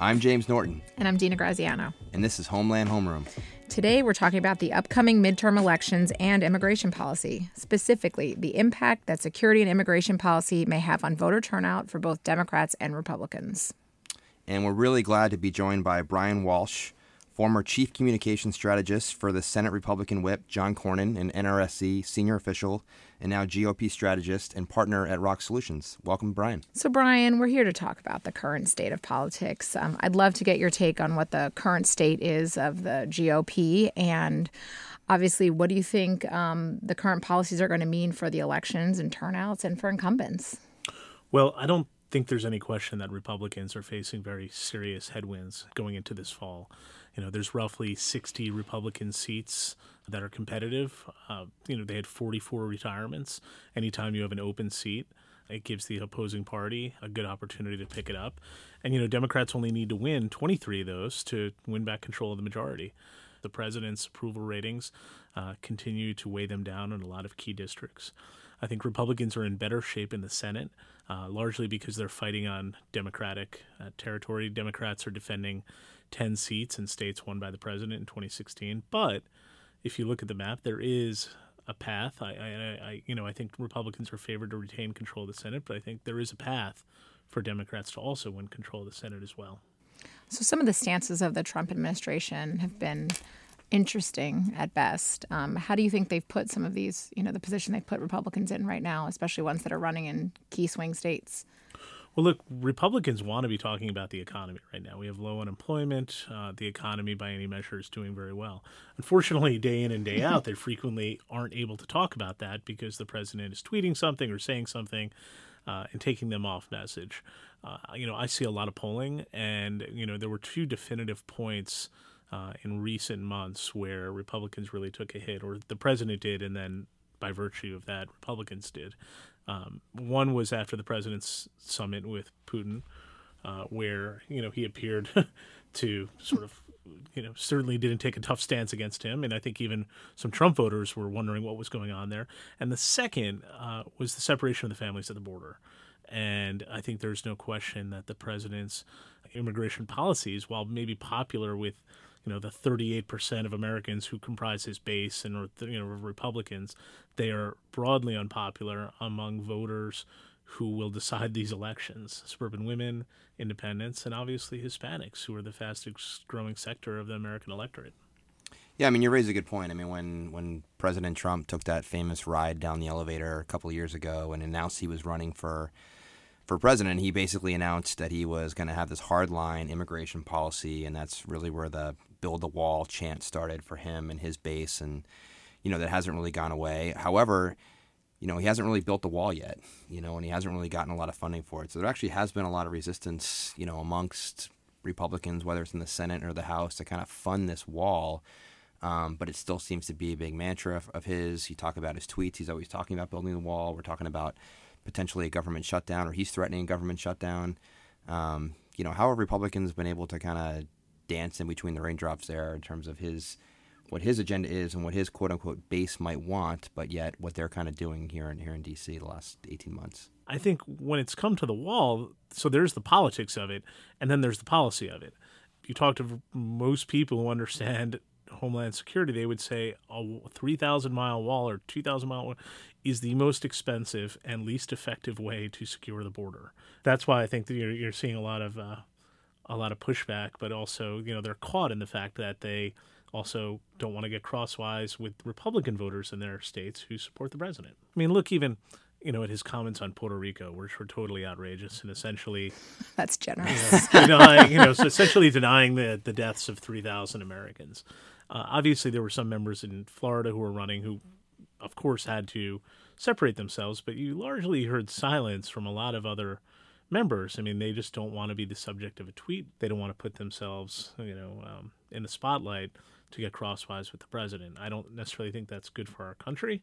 I'm James Norton, And I'm Dina Graziano. and this is Homeland Homeroom. Today, we're talking about the upcoming midterm elections and immigration policy, specifically the impact that security and immigration policy may have on voter turnout for both Democrats and Republicans. And we're really glad to be joined by Brian Walsh, former Chief Communications Strategist for the Senate Republican Whip John Cornyn, an NRSC senior official, and now GOP strategist and partner at Rokk Solutions. Welcome, Brian. So, Brian, we're here to talk about the current state of politics. Um, I'd love to get your take on what the current state is of the GOP and obviously, what do you think um, the current policies are going to mean for the elections and turnouts and for incumbents? Well, I don't think there's any question that Republicans are facing very serious headwinds going into this fall. You know, there's roughly 60 Republican seats that are competitive. Uh, you know, they had 44 retirements. Anytime you have an open seat, it gives the opposing party a good opportunity to pick it up. And, you know, Democrats only need to win 23 of those to win back control of the majority. The president's approval ratings uh, continue to weigh them down in a lot of key districts. I think Republicans are in better shape in the Senate, uh, largely because they're fighting on Democratic uh, territory. Democrats are defending 10 seats in states won by the president in 2016. But if you look at the map, there is a path. I, I, I, you know, I think Republicans are favored to retain control of the Senate, but I think there is a path for Democrats to also win control of the Senate as well. So, some of the stances of the Trump administration have been interesting at best. Um, how do you think they've put some of these, you know, the position they've put Republicans in right now, especially ones that are running in key swing states? Well, look, Republicans want to be talking about the economy right now. We have low unemployment. Uh, the economy, by any measure, is doing very well. Unfortunately, day in and day out, they frequently aren't able to talk about that because the president is tweeting something or saying something uh, and taking them off message. Uh, you know, I see a lot of polling, and, you know, there were two definitive points uh, in recent months where Republicans really took a hit, or the president did, and then by virtue of that, Republicans did. Um, one was after the president's summit with Putin, uh, where you know he appeared to sort of you know certainly didn't take a tough stance against him, and I think even some Trump voters were wondering what was going on there. And the second uh, was the separation of the families at the border. And I think there's no question that the president's immigration policies, while maybe popular with you know the 38% of Americans who comprise his base and you know Republicans, they are broadly unpopular among voters who will decide these elections: suburban women, independents, and obviously Hispanics, who are the fastest growing sector of the American electorate. Yeah, I mean, you raise a good point. I mean, when, when President Trump took that famous ride down the elevator a couple years ago and announced he was running for for president, he basically announced that he was going to have this hardline immigration policy, and that's really where the build the wall chant started for him and his base, and you know that hasn't really gone away. However, you know he hasn't really built the wall yet, you know, and he hasn't really gotten a lot of funding for it. So there actually has been a lot of resistance, you know, amongst Republicans, whether it's in the Senate or the House, to kind of fund this wall. Um, but it still seems to be a big mantra of, of his. You talk about his tweets; he's always talking about building the wall. We're talking about potentially a government shutdown, or he's threatening a government shutdown. Um, you know, how have Republicans been able to kind of dance in between the raindrops there in terms of his what his agenda is and what his quote unquote base might want, but yet what they're kind of doing here in here in DC the last eighteen months. I think when it's come to the wall, so there's the politics of it, and then there's the policy of it. You talk to most people who understand homeland security, they would say a 3,000 mile wall or 2,000 mile wall is the most expensive and least effective way to secure the border. That's why I think that you're, you're seeing a lot of uh, a lot of pushback, but also you know they're caught in the fact that they also don't want to get crosswise with Republican voters in their states who support the president. I mean, look even you know, at his comments on Puerto Rico, which were totally outrageous and essentially that's generous, you know, denying, you know, so essentially denying the the deaths of three thousand Americans. Uh, obviously, there were some members in Florida who were running who, of course, had to separate themselves, but you largely heard silence from a lot of other members. I mean, they just don't want to be the subject of a tweet. They don't want to put themselves, you know, um, in the spotlight to get crosswise with the president. I don't necessarily think that's good for our country,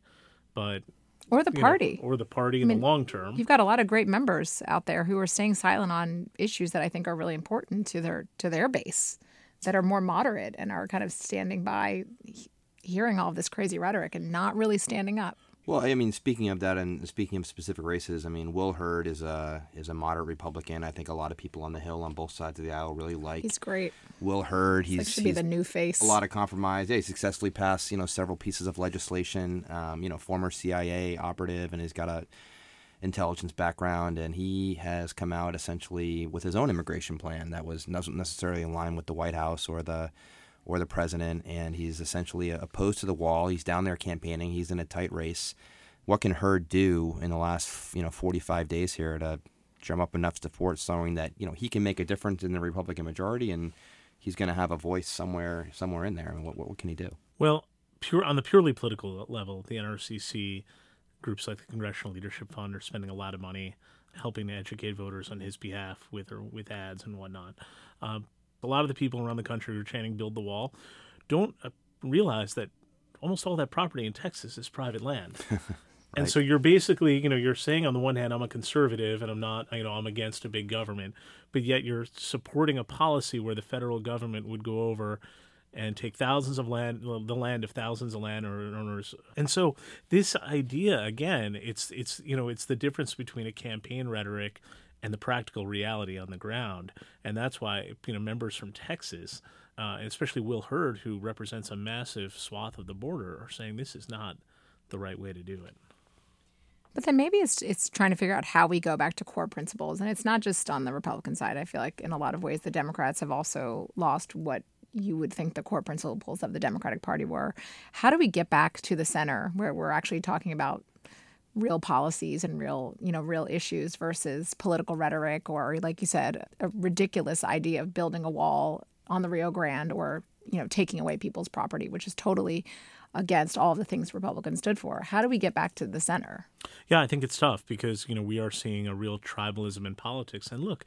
but or the you know, party. or the party in mean, the long term. You've got a lot of great members out there who are staying silent on issues that I think are really important to their to their base, that are more moderate and are kind of standing by, hearing all of this crazy rhetoric and not really standing up. Well, I mean, speaking of that, and speaking of specific races, I mean, Will Hurd is a is a moderate Republican. I think a lot of people on the Hill on both sides of the aisle really like. He's great. Will Hurd. He's like should be the new face. A lot of compromise. Yeah, he successfully passed you know several pieces of legislation. Um, you know, former CIA operative, and he's got a intelligence background, and he has come out essentially with his own immigration plan that was not necessarily in line with the White House or the or the president, and he's essentially opposed to the wall. He's down there campaigning. He's in a tight race. What can Hurd do in the last you know 45 days here to drum up enough support, showing that you know he can make a difference in the Republican majority, and he's going to have a voice somewhere somewhere in there. And what, what can he do? Well, pure on the purely political level, the NRCC groups like the Congressional Leadership Fund are spending a lot of money helping to educate voters on his behalf with or with ads and whatnot. Um, a lot of the people around the country who are chanting "Build the Wall" don't uh, realize that almost all that property in Texas is private land. right. And so you're basically, you know, you're saying on the one hand, I'm a conservative and I'm not, you know, I'm against a big government, but yet you're supporting a policy where the federal government would go over and take thousands of land, the land of thousands of landowners. And so this idea, again, it's it's you know, it's the difference between a campaign rhetoric and the practical reality on the ground. And that's why you know members from Texas, uh, especially Will Hurd, who represents a massive swath of the border, are saying this is not the right way to do it. But then maybe it's it's trying to figure out how we go back to core principles, and it's not just on the Republican side. I feel like in a lot of ways the Democrats have also lost what you would think the core principles of the Democratic Party were. How do we get back to the center where we're actually talking about real policies and real, you know, real issues versus political rhetoric or, like you said, a ridiculous idea of building a wall on the Rio Grande or, you know, taking away people's property, which is totally against all of the things Republicans stood for. How do we get back to the center? Yeah, I think it's tough because, you know, we are seeing a real tribalism in politics. And look,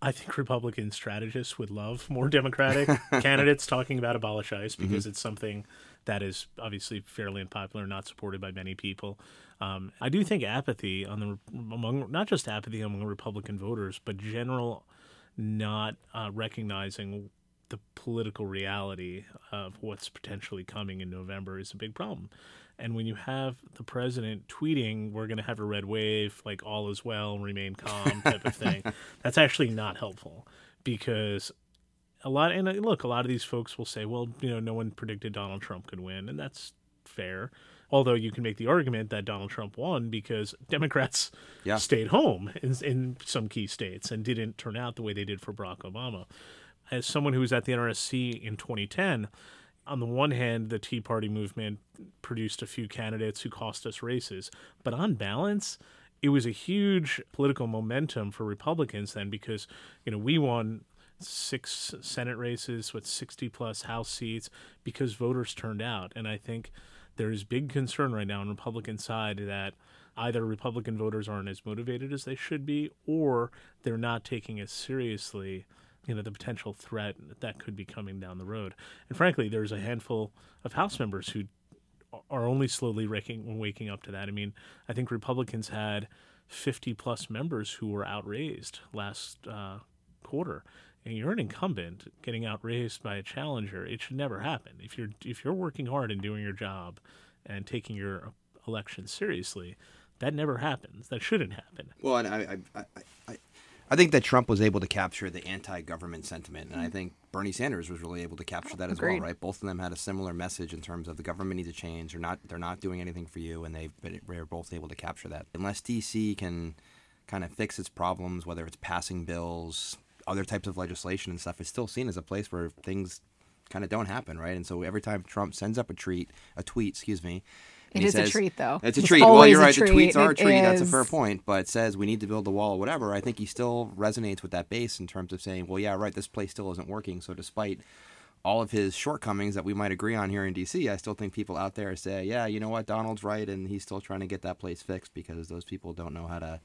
I think Republican strategists would love more Democratic candidates talking about abolish ICE because mm-hmm. it's something that is obviously fairly unpopular, not supported by many people. Um, I do think apathy on the among not just apathy among Republican voters, but general not uh, recognizing the political reality of what's potentially coming in November is a big problem. And when you have the president tweeting, we're going to have a red wave, like all is well, remain calm type of thing, that's actually not helpful because a lot and uh, look, a lot of these folks will say, well, you know, no one predicted Donald Trump could win, and that's fair. Although you can make the argument that Donald Trump won because Democrats yeah. stayed home in, in some key states and didn't turn out the way they did for Barack Obama. As someone who was at the NRSC in 2010, on the one hand, the Tea Party movement produced a few candidates who cost us races, but on balance, it was a huge political momentum for Republicans then because you know we won six Senate races with 60 plus House seats because voters turned out. And I think there is big concern right now on the Republican side that either Republican voters aren't as motivated as they should be or they're not taking as seriously you know the potential threat that could be coming down the road. And frankly, there's a handful of House members who are only slowly waking waking up to that. I mean, I think Republicans had 50 plus members who were outraised last uh, quarter, and you're an incumbent getting outraised by a challenger, it should never happen. If you're if you're working hard and doing your job and taking your election seriously, that never happens. That shouldn't happen. Well, and I, I, I, I think that Trump was able to capture the anti-government sentiment, and I think Bernie Sanders was really able to capture that as Agreed. well. Right? Both of them had a similar message in terms of the government needs to change. They're not they're not doing anything for you, and they've. they're both able to capture that. Unless DC can kind of fix its problems, whether it's passing bills, other types of legislation and stuff is still seen as a place where things kind of don't happen, right? And so every time Trump sends up a tweet, a tweet, excuse me, it is says, a treat, though. It's a treat. Well, you're right. The tweets are a treat. Is. That's a fair point. But it says we need to build the wall or whatever. I think he still resonates with that base in terms of saying, well, yeah, right, this place still isn't working. So despite all of his shortcomings that we might agree on here in D.C., I still think people out there say, yeah, you know what, Donald's right, and he's still trying to get that place fixed because those people don't know how to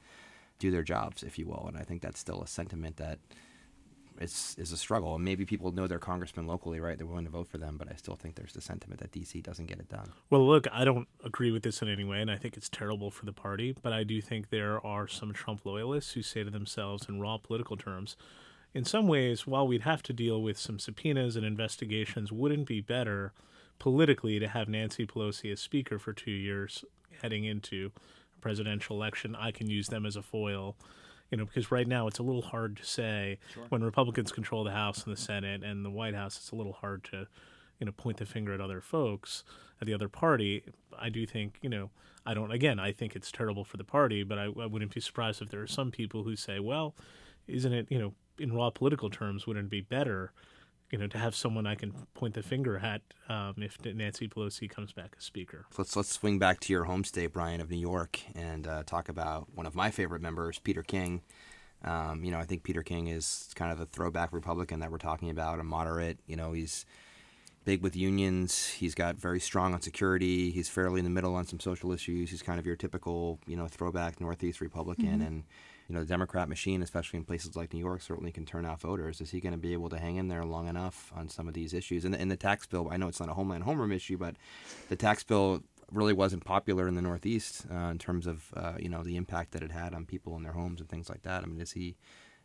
do their jobs, if you will. And I think that's still a sentiment that – it's is a struggle. And maybe people know their congressman locally, right? They're willing to vote for them, but I still think there's the sentiment that DC doesn't get it done. Well, look, I don't agree with this in any way, and I think it's terrible for the party. But I do think there are some Trump loyalists who say to themselves, in raw political terms, in some ways, while we'd have to deal with some subpoenas and investigations, wouldn't be better politically to have Nancy Pelosi as Speaker for two years heading into a presidential election. I can use them as a foil you know, because right now it's a little hard to say sure. when Republicans control the House and the Senate and the White House. It's a little hard to, you know, point the finger at other folks at the other party. I do think, you know, I don't. Again, I think it's terrible for the party, but I, I wouldn't be surprised if there are some people who say, well, isn't it, you know, in raw political terms, wouldn't it be better? You know, to have someone I can point the finger at um, if Nancy Pelosi comes back as Speaker. Let's let's swing back to your home state, Brian, of New York, and uh, talk about one of my favorite members, Peter King. Um, you know, I think Peter King is kind of a throwback Republican that we're talking about, a moderate. You know, he's big with unions. He's got very strong on security. He's fairly in the middle on some social issues. He's kind of your typical, you know, throwback Northeast Republican, mm-hmm. and you know, the Democrat machine, especially in places like New York, certainly can turn off voters. Is he going to be able to hang in there long enough on some of these issues? And and the tax bill, I know it's not a homeland homeroom issue, but the tax bill really wasn't popular in the Northeast uh, in terms of uh, you know the impact that it had on people in their homes and things like that. I mean, is he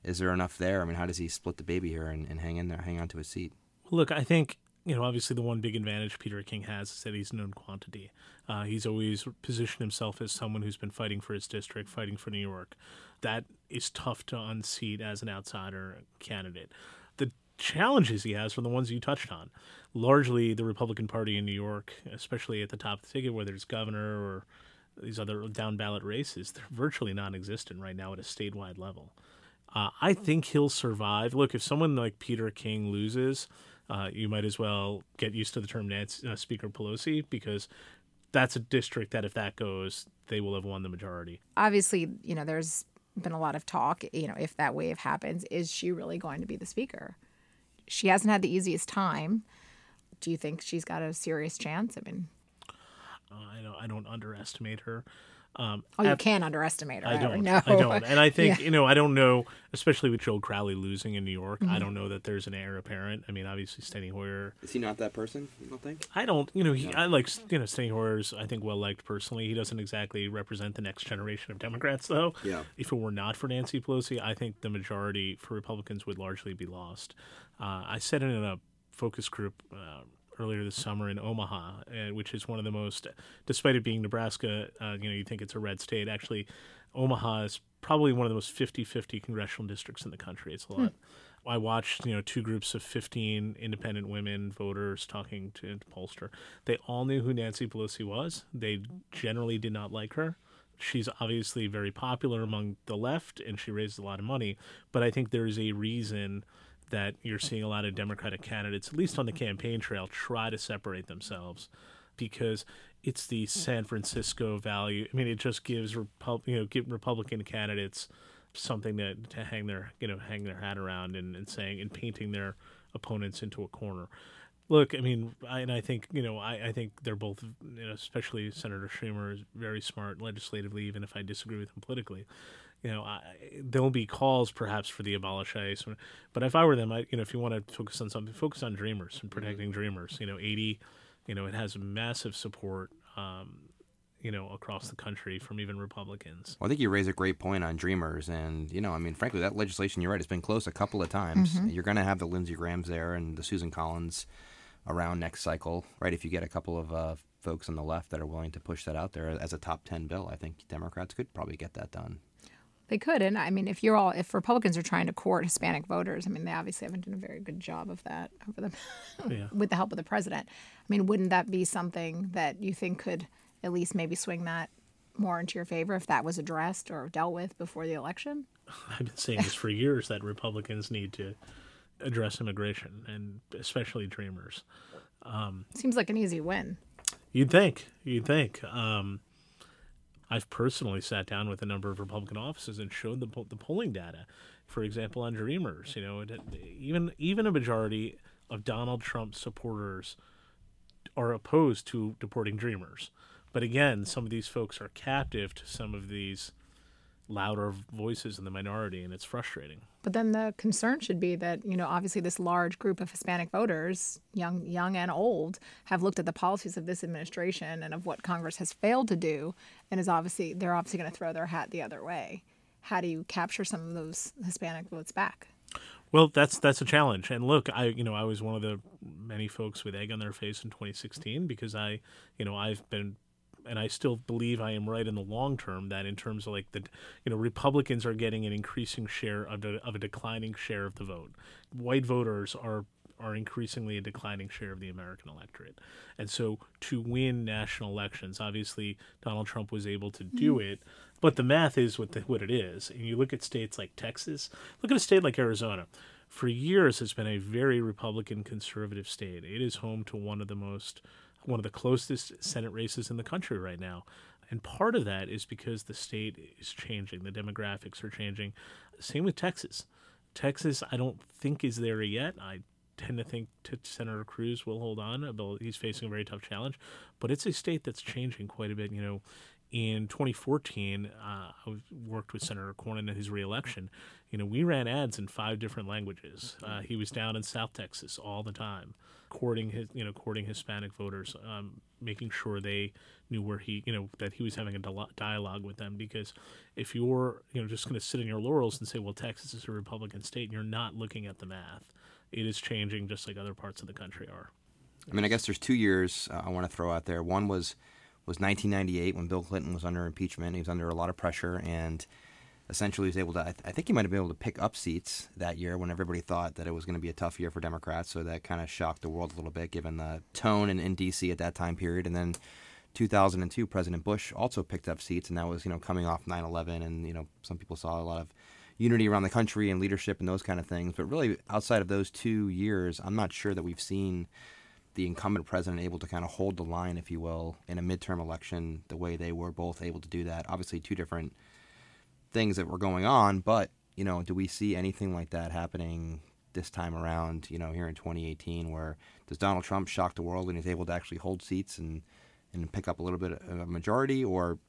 is there enough there? I mean, how does he split the baby here and, and hang in there, hang on to his seat? Look, I think you know, obviously the one big advantage Peter King has is that he's known quantity. Uh, he's always positioned himself as someone who's been fighting for his district, fighting for New York. That is tough to unseat as an outsider candidate. The challenges he has are the ones you touched on. Largely, the Republican Party in New York, especially at the top of the ticket, whether it's governor or these other down ballot races, they're virtually non existent right now at a statewide level. Uh, I think he'll survive. Look, if someone like Peter King loses, uh, you might as well get used to the term Nancy, uh, Speaker Pelosi because that's a district that if that goes, they will have won the majority. Obviously, you know, there's been a lot of talk, you know, if that wave happens, is she really going to be the speaker? She hasn't had the easiest time. Do you think she's got a serious chance? I mean, uh, I don't I don't underestimate her. Um, oh, you at, can't underestimate her. I don't. I don't. And I think yeah. you know. I don't know, especially with Joe Crowley losing in New York. Mm-hmm. I don't know that there's an heir apparent. I mean, obviously, Steny Hoyer. Is he not that person? You don't think? I don't. You know, he. No. I like you know Steny Hoyer's. I think well liked personally. He doesn't exactly represent the next generation of Democrats, though. Yeah. If it were not for Nancy Pelosi, I think the majority for Republicans would largely be lost. Uh, I said it in a focus group. Uh, earlier this summer in Omaha, uh, which is one of the most, despite it being Nebraska, uh, you know, you think it's a red state. Actually, Omaha is probably one of the most 50-50 congressional districts in the country. It's a lot. Hmm. I watched, you know, two groups of 15 independent women voters talking to, to pollster. They all knew who Nancy Pelosi was. They generally did not like her she's obviously very popular among the left and she raises a lot of money but i think there's a reason that you're seeing a lot of Democratic candidates, at least on the campaign trail, try to separate themselves because it's the San Francisco value. I mean, it just gives Repu- you know give Republican candidates something to, to hang their you know hang their hat around and, and saying and painting their opponents into a corner. Look, I mean, I, and I think you know, I, I think they're both, you know, especially Senator Schumer is very smart legislatively, even if I disagree with him politically you know, I, there'll be calls perhaps for the abolish ICE. But if I were them, I, you know, if you want to focus on something, focus on dreamers and protecting mm-hmm. dreamers. You know, 80, you know, it has massive support, um, you know, across the country from even Republicans. Well, I think you raise a great point on dreamers. And, you know, I mean, frankly, that legislation, you're right, it's been close a couple of times. Mm-hmm. You're going to have the Lindsey Grahams there and the Susan Collins around next cycle, right? If you get a couple of uh, folks on the left that are willing to push that out there as a top 10 bill, I think Democrats could probably get that done. They could, and I mean, if you're all, if Republicans are trying to court Hispanic voters, I mean, they obviously haven't done a very good job of that over them, yeah. with the help of the president. I mean, wouldn't that be something that you think could at least maybe swing that more into your favor if that was addressed or dealt with before the election? I've been saying this for years that Republicans need to address immigration and especially Dreamers. Um, Seems like an easy win. You'd think. You'd think. Um, I've personally sat down with a number of Republican offices and showed the the polling data. For example, on Dreamers, you know, even even a majority of Donald Trump supporters are opposed to deporting Dreamers. But again, some of these folks are captive to some of these louder voices in the minority, and it's frustrating. But then the concern should be that you know obviously this large group of Hispanic voters, young young and old, have looked at the policies of this administration and of what Congress has failed to do, and is obviously they're obviously going to throw their hat the other way. How do you capture some of those Hispanic votes back? Well, that's that's a challenge. And look, I you know I was one of the many folks with egg on their face in 2016 because I you know I've been and I still believe I am right in the long term that in terms of like the you know Republicans are getting an increasing share of, the, of a declining share of the vote. White voters are are increasingly a declining share of the American electorate. And so to win national elections, obviously Donald Trump was able to do mm. it, but the math is what the, what it is. And you look at states like Texas, look at a state like Arizona. For years it's been a very Republican conservative state. It is home to one of the most one of the closest Senate races in the country right now. And part of that is because the state is changing, the demographics are changing. Same with Texas. Texas, I don't think is there yet. I tend to think t- Senator Cruz will hold on. although He's facing a very tough challenge, but it's a state that's changing quite a bit. You know, in 2014, uh, I worked with Senator Cornyn in his reelection. You know, we ran ads in five different languages. Uh, he was down in South Texas all the time, courting his, you know, courting Hispanic voters, um, making sure they knew where he, you know, that he was having a dialogue with them. Because if you're, you know, just going to sit in your laurels and say, well, Texas is a Republican state, and you're not looking at the math it is changing just like other parts of the country are. I mean, I guess there's two years uh, I want to throw out there. One was was 1998 when Bill Clinton was under impeachment. He was under a lot of pressure and essentially was able to. I, th- I think he might have been able to pick up seats that year when everybody thought that it was going to be a tough year for Democrats. So that kind of shocked the world a little bit, given the tone in, in D.C. at that time period. And then 2002, President Bush also picked up seats, and that was you know coming off 9/11, and you know some people saw a lot of unity around the country and leadership and those kind of things. But really, outside of those two years, I'm not sure that we've seen the incumbent president able to kind of hold the line, if you will, in a midterm election the way they were both able to do that. Obviously, two different things that were going on, but you know, do we see anything like that happening this time around? You know, here in 2018, where does Donald Trump shock the world and he's able to actually hold seats and and pick up a little bit of a majority, or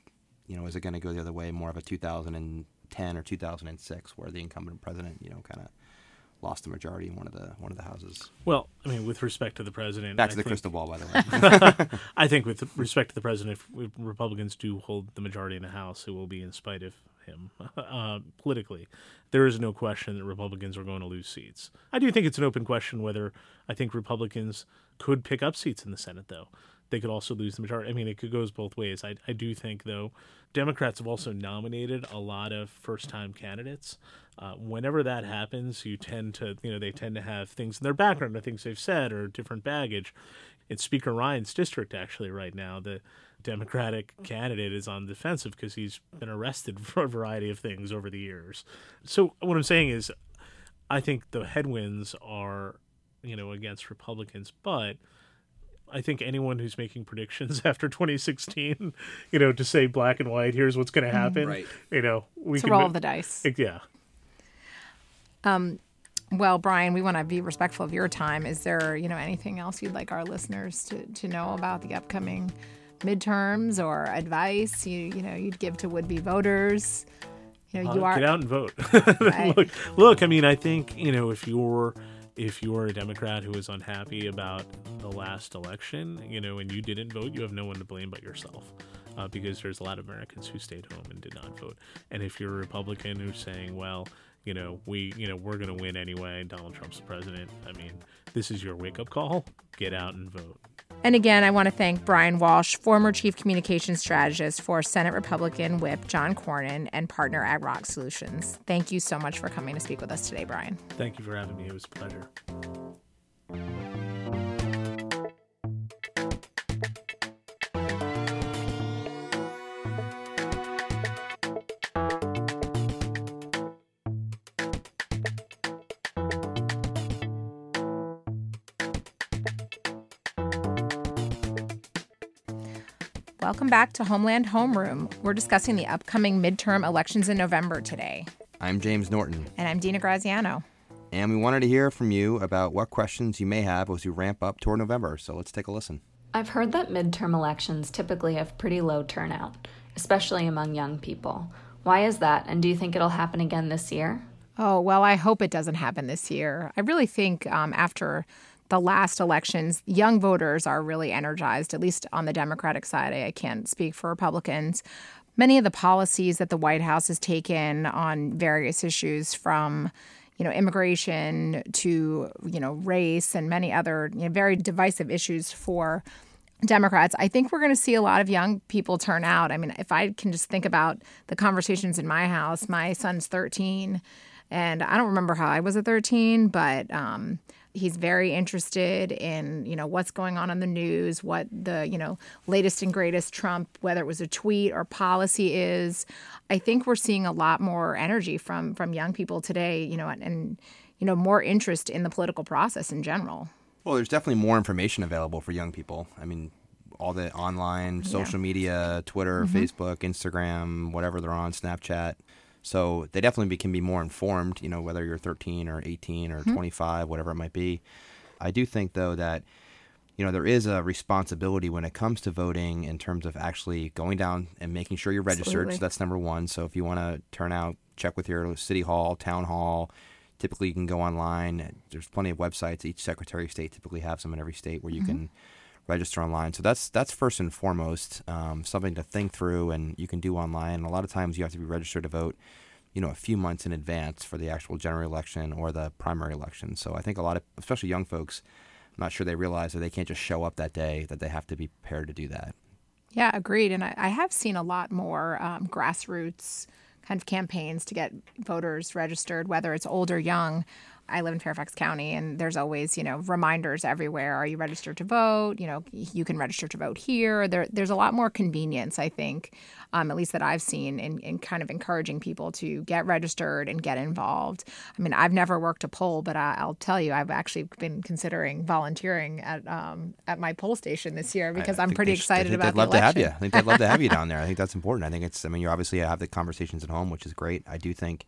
you know, is it going to go the other way, more of a 2010 or 2006, where the incumbent president, you know, kind of lost the majority in one of the one of the houses. Well, I mean, with respect to the president, back to I the think, crystal ball, by the way. I think with respect to the president, if Republicans do hold the majority in the House, it will be in spite of him uh, politically. There is no question that Republicans are going to lose seats. I do think it's an open question whether I think Republicans could pick up seats in the Senate, though they could also lose the majority. I mean, it could goes both ways. I, I do think though, Democrats have also nominated a lot of first time candidates. Uh, whenever that happens, you tend to you know they tend to have things in their background or things they've said or different baggage. In Speaker Ryan's district, actually, right now, the Democratic candidate is on the defensive because he's been arrested for a variety of things over the years. So what I'm saying is, I think the headwinds are, you know, against Republicans, but I think anyone who's making predictions after 2016, you know, to say black and white, here's what's going to mm-hmm. happen. Right. You know, we to can roll the dice. Yeah. Um, well, Brian, we want to be respectful of your time. Is there, you know, anything else you'd like our listeners to, to know about the upcoming midterms or advice you you know you'd give to would be voters? You know, you uh, are get out and vote. right. look, look, I mean, I think you know if you're if you're a Democrat who is unhappy about the last election, you know, and you didn't vote, you have no one to blame but yourself. Uh, because there's a lot of Americans who stayed home and did not vote. And if you're a Republican who's saying, well, you know, we, you know, we're going to win anyway, Donald Trump's president, I mean, this is your wake up call. Get out and vote. And again, I want to thank Brian Walsh, former chief communications strategist for Senate Republican Whip John Cornyn and partner at Rokk Solutions. Thank you so much for coming to speak with us today, Brian. Thank you for having me. It was a pleasure. Welcome back to Homeland Homeroom. We're discussing the upcoming midterm elections in November today. I'm James Norton. And I'm Dina Graziano. And we wanted to hear from you about what questions you may have as you ramp up toward November. So let's take a listen. I've heard that midterm elections typically have pretty low turnout, especially among young people. Why is that? And do you think it'll happen again this year? Oh, well, I hope it doesn't happen this year. I really think um, after the last elections, young voters are really energized, at least on the Democratic side. I can't speak for Republicans. Many of the policies that the White House has taken on various issues from you know immigration to you know race and many other you know, very divisive issues for Democrats, I think we're going to see a lot of young people turn out. I mean, if I can just think about the conversations in my house, my son's 13, and I don't remember how I was at 13, but um, he's very interested in you know what's going on in the news what the you know latest and greatest trump whether it was a tweet or policy is i think we're seeing a lot more energy from from young people today you know and, and you know more interest in the political process in general well there's definitely more information available for young people i mean all the online social yeah. media twitter mm-hmm. facebook instagram whatever they're on snapchat so they definitely be, can be more informed, you know, whether you're 13 or 18 or mm-hmm. 25, whatever it might be. I do think, though, that, you know, there is a responsibility when it comes to voting in terms of actually going down and making sure you're registered. Absolutely. So that's number one. So if you want to turn out, check with your city hall, town hall. Typically, you can go online. There's plenty of websites. Each Secretary of State typically has them in every state where you mm-hmm. can register online. So that's that's first and foremost um, something to think through, and you can do online. And a lot of times you have to be registered to vote, you know, a few months in advance for the actual general election or the primary election. So I think a lot of, especially young folks, I'm not sure they realize that they can't just show up that day; that they have to be prepared to do that. Yeah, agreed. And I, I have seen a lot more um, grassroots kind of campaigns to get voters registered, whether it's old or young. I live in Fairfax County, and there's always, you know, reminders everywhere. Are you registered to vote? You know, you can register to vote here. There, there's a lot more convenience, I think, um, at least that I've seen, in, in kind of encouraging people to get registered and get involved. I mean, I've never worked a poll, but I, will tell you, I've actually been considering volunteering at um, at my poll station this year because I, am pretty excited should, about. They'd love to have you. I think they'd love to have you down there. I think that's important. I think it's. I mean, you obviously have the conversations at home, which is great. I do think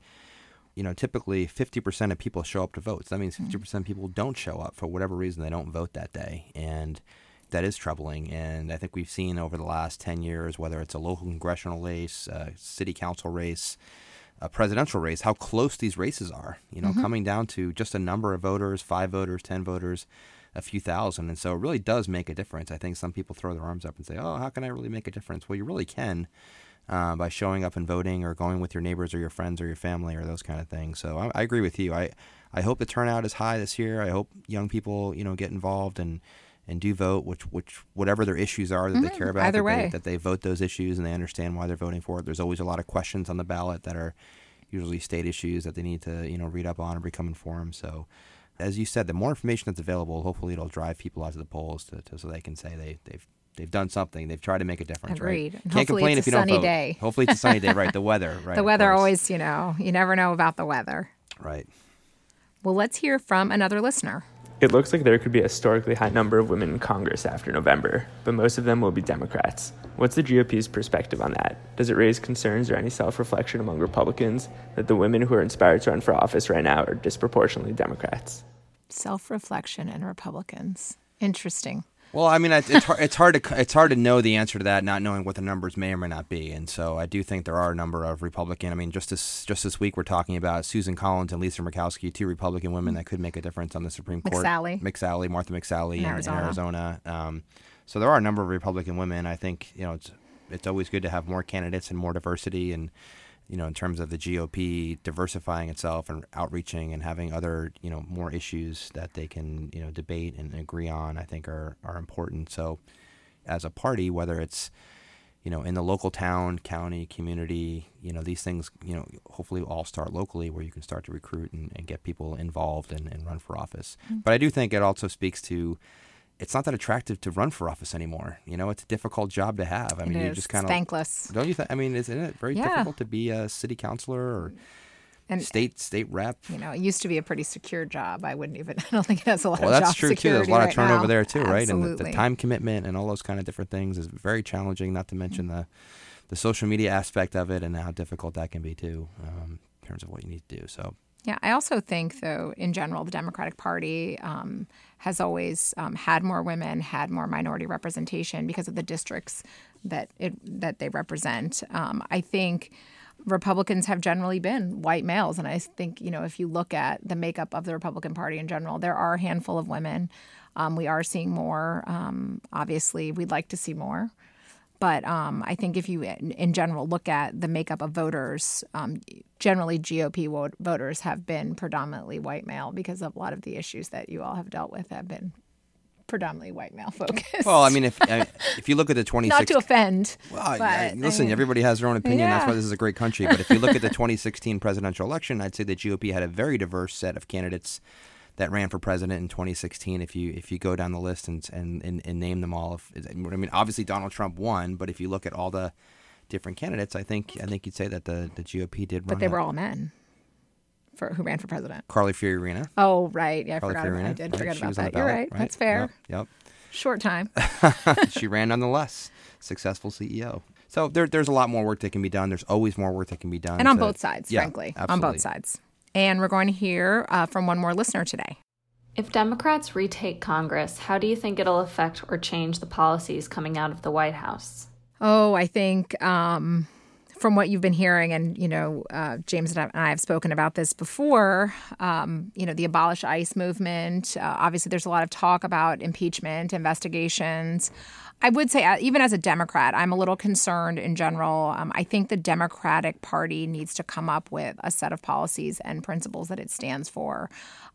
you know, typically 50% of people show up to vote. So that means 50% mm-hmm. of people don't show up for whatever reason. They don't vote that day. And that is troubling. And I think we've seen over the last 10 years, whether it's a local congressional race, a city council race, a presidential race, how close these races are, you know, mm-hmm. coming down to just a number of voters, five voters, 10 voters, a few thousand. And so it really does make a difference. I think some people throw their arms up and say, oh, how can I really make a difference? Well, you really can uh, by showing up and voting or going with your neighbors or your friends or your family or those kind of things. So I, I, agree with you. I, I hope the turnout is high this year. I hope young people, you know, get involved and, and do vote, which which whatever their issues are that mm-hmm. they care about. Either that way, they, that they vote those issues and they understand why they're voting for it. There's always a lot of questions on the ballot that are usually state issues that they need to you know read up on or become informed. So as you said, the more information that's available, hopefully it'll drive people out to the polls to, to so they can say they they've they've done something. They've tried to make a difference. Agreed. Right? Can't complain if you don't vote. Day. Hopefully it's a sunny day. Right. The weather. Right. the weather always, you know, you never know about the weather. Right. Well, let's hear from another listener. It looks like there could be a historically high number of women in Congress after November, but most of them will be Democrats. What's the GOP's perspective on that? Does it raise concerns or any self reflection among Republicans that the women who are inspired to run for office right now are disproportionately Democrats? Self reflection and Republicans. Interesting. Well, I mean, it's hard, it's hard to it's hard to know the answer to that, not knowing what the numbers may or may not be. And so, I do think there are a number of Republican. I mean, just this just this week, we're talking about Susan Collins and Lisa Murkowski, two Republican women that could make a difference on the Supreme Court. McSally, McSally, Martha McSally in, in Arizona. In Arizona. Um, so there are a number of Republican women. I think you know it's it's always good to have more candidates and more diversity and you know, in terms of the GOP diversifying itself and outreaching and having other, you know, more issues that they can, you know, debate and agree on, I think are, are important. So as a party, whether it's, you know, in the local town, county, community, you know, these things, you know, hopefully all start locally where you can start to recruit and, and get people involved and, and run for office. Mm-hmm. But I do think it also speaks to, it's not that attractive to run for office anymore. You know, it's a difficult job to have. I it mean, is. you just kind of thankless. Don't you think? I mean, isn't it very yeah. difficult to be a city councilor or and state state rep? You know, it used to be a pretty secure job. I wouldn't even. I don't think it has a lot well, of that's true too. There's a lot right of turnover now. there too, right? And the, the, time commitment and all those kind of different things is very challenging. Not to mention the the social media aspect of it and how difficult that can be too, um, in terms of what you need to do. So yeah, I also think, though, in general, the Democratic Party um, has always um, had more women, had more minority representation because of the districts that it that they represent. Um, I think Republicans have generally been white males, and I think you know if you look at the makeup of the Republican Party in general, there are a handful of women. Um, we are seeing more. Um, obviously, we'd like to see more. But um, I think if you, in general, look at the makeup of voters, um, generally GOP voters have been predominantly white male because of a lot of the issues that you all have dealt with have been predominantly white male focused. Well, I mean, if uh, if you look at the 2016 not to offend. Well, but, yeah, I listen, mean- everybody has their own opinion. That's why this is a great country. But if you look at the 2016 presidential election, I'd say the GOP had a very diverse set of candidates that ran for president in 2016. If you if you go down the list and and, and, and name them all, if, I mean, obviously Donald Trump won, but if you look at all the different candidates, I think I think you'd say that the, the GOP did. But they were all men for who ran for president. Carly Fiorina. Oh, right. Yeah, I Carly forgot. About, I did right? forget She about that. the You're ballot, right. That's fair. Yep. Short time. she ran nonetheless. Successful CEO. So there, there's a lot more work that can be done. There's always more work that can be done. and on to- both sides, Yeah, frankly, on both sides. And we're going to hear uh, from one more listener today. If Democrats retake Congress, how do you think it'll affect or change the policies coming out of the White House? Oh, I think um, from what you've been hearing, and you know, uh, James and I have spoken about this before. Um, you know, the abolish ICE movement. Uh, obviously, there's a lot of talk about impeachment investigations. I would say, uh, even as a Democrat, I'm a little concerned in general. Um, I think the Democratic Party needs to come up with a set of policies and principles that it stands for.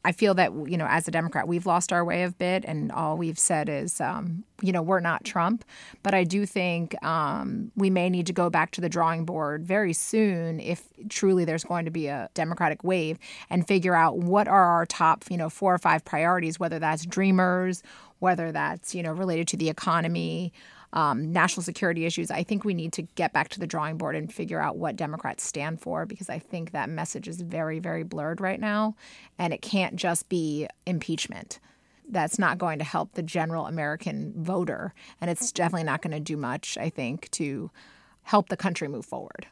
I feel that, you know, as a Democrat, we've lost our way a bit, and all we've said is, um, you know, we're not Trump. But I do think um, we may need to go back to the drawing board very soon if truly there's going to be a Democratic wave and figure out what are our top, you know, four or five priorities, whether that's dreamers, whether that's, you know, related to the economy, um, national security issues. I think we need to get back to the drawing board and figure out what Democrats stand for because I think that message is very, very blurred right now. And it can't just be impeachment. That's not going to help the general American voter. And it's definitely not going to do much, I think, to help the country move forward.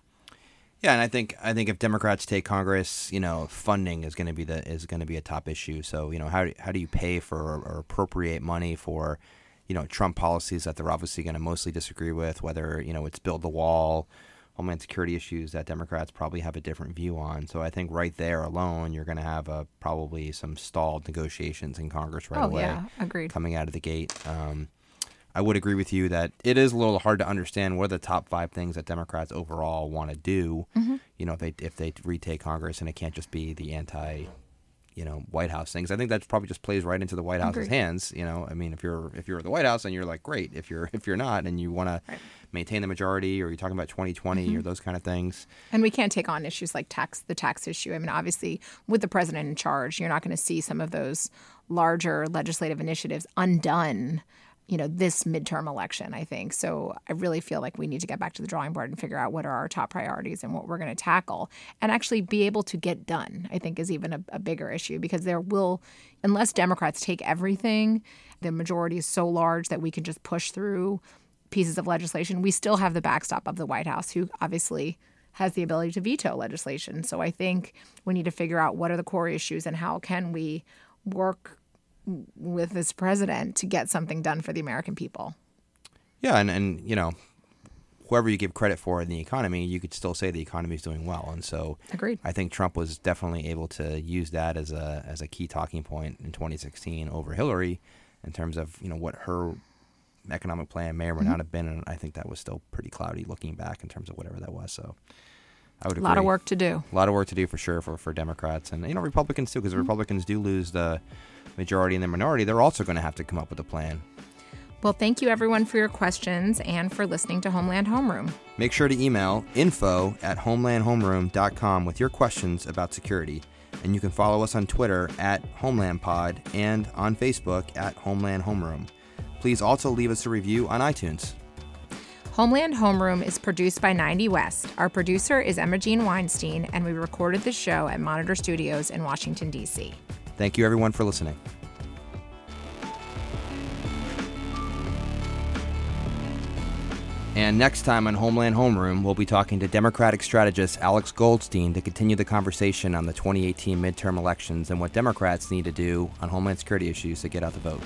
Yeah, and I think I think if Democrats take Congress, you know, funding is going to be the is going to be a top issue. So you know, how do, how do you pay for or, or appropriate money for, you know, Trump policies that they're obviously going to mostly disagree with, whether you know it's build the wall, homeland security issues that Democrats probably have a different view on. So I think right there alone, you're going to have a, probably some stalled negotiations in Congress right oh, away yeah, agreed. coming out of the gate. Um, I would agree with you that it is a little hard to understand what are the top five things that Democrats overall want to do. Mm-hmm. You know, if they if they retake Congress, and it can't just be the anti, you know, White House things. I think that probably just plays right into the White House's Agreed. hands. You know, I mean, if you're if you're the White House and you're like, great. If you're if you're not and you want to maintain the majority, or you're talking about 2020 Mm-hmm. or those kind of things. And we can't take on issues like tax, the tax issue. I mean, obviously, with the president in charge, you're not going to see some of those larger legislative initiatives undone. You know, this midterm election, I think. So I really feel like we need to get back to the drawing board and figure out what are our top priorities and what we're going to tackle and actually be able to get done, I think is even a, a bigger issue because there will, unless Democrats take everything, the majority is so large that we can just push through pieces of legislation. We still have the backstop of the White House, who obviously has the ability to veto legislation. So I think we need to figure out what are the core issues and how can we work with this president to get something done for the American people. Yeah, and and you know, whoever you give credit for in the economy, you could still say the economy is doing well, and so Agreed. I think Trump was definitely able to use that as a as a key talking point in 2016 over Hillary, in terms of you know what her economic plan may or Mm-hmm. may not have been, and I think that was still pretty cloudy looking back in terms of whatever that was. So I would agree. A lot of work to do. A lot of work to do for sure for, for Democrats and you know Republicans too, because Mm-hmm. Republicans do lose the majority and the minority. They're also going to have to come up with a plan. Well, thank you everyone for your questions and for listening to Homeland Homeroom. Make sure to email info at homelandhomeroom.com with your questions about security. And you can follow us on Twitter at HomelandPod and on Facebook at Homeland Homeroom. Please also leave us a review on iTunes. Homeland Homeroom is produced by 90 West. Our producer is Emma Jean Weinstein, and we recorded the show at Monitor Studios in Washington, D.C. Thank you everyone for listening. And next time on Homeland Homeroom, we'll be talking to Democratic strategist Alex Goldstein to continue the conversation on the 2018 midterm elections and what Democrats need to do on Homeland Security issues to get out the vote.